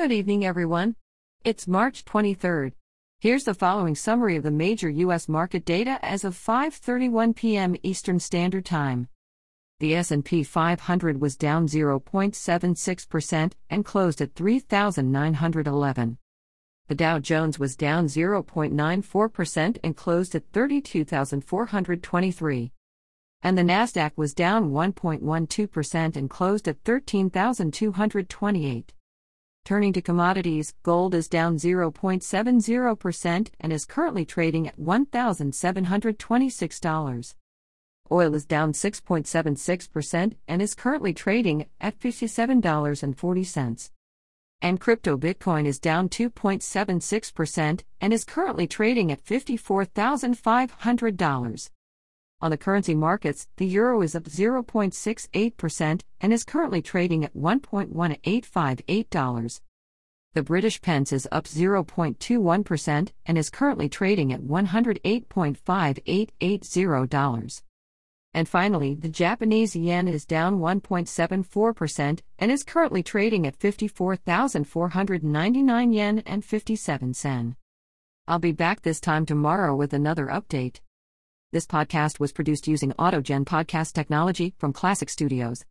Good evening, everyone. It's March 23rd. Here's the following summary of the major U.S. market data as of 5:31 p.m. Eastern Standard Time. The S&P 500 was down 0.76% and closed at 3,911. The Dow Jones was down 0.94% and closed at 32,423. And the Nasdaq was down 1.12% and closed at 13,228. Turning to commodities, gold is down 0.70% and is currently trading at $1,726. Oil is down 6.76% and is currently trading at $57.40. And crypto Bitcoin is down 2.76% and is currently trading at $54,500. On the currency markets, the euro is up 0.68% and is currently trading at $1.1858. The British pence is up 0.21% and is currently trading at $108.5880. And finally, the Japanese yen is down 1.74% and is currently trading at 54,499 yen and 57 sen. I'll be back this time tomorrow with another update. This podcast was produced using AutoGen podcast technology from Classic Studios.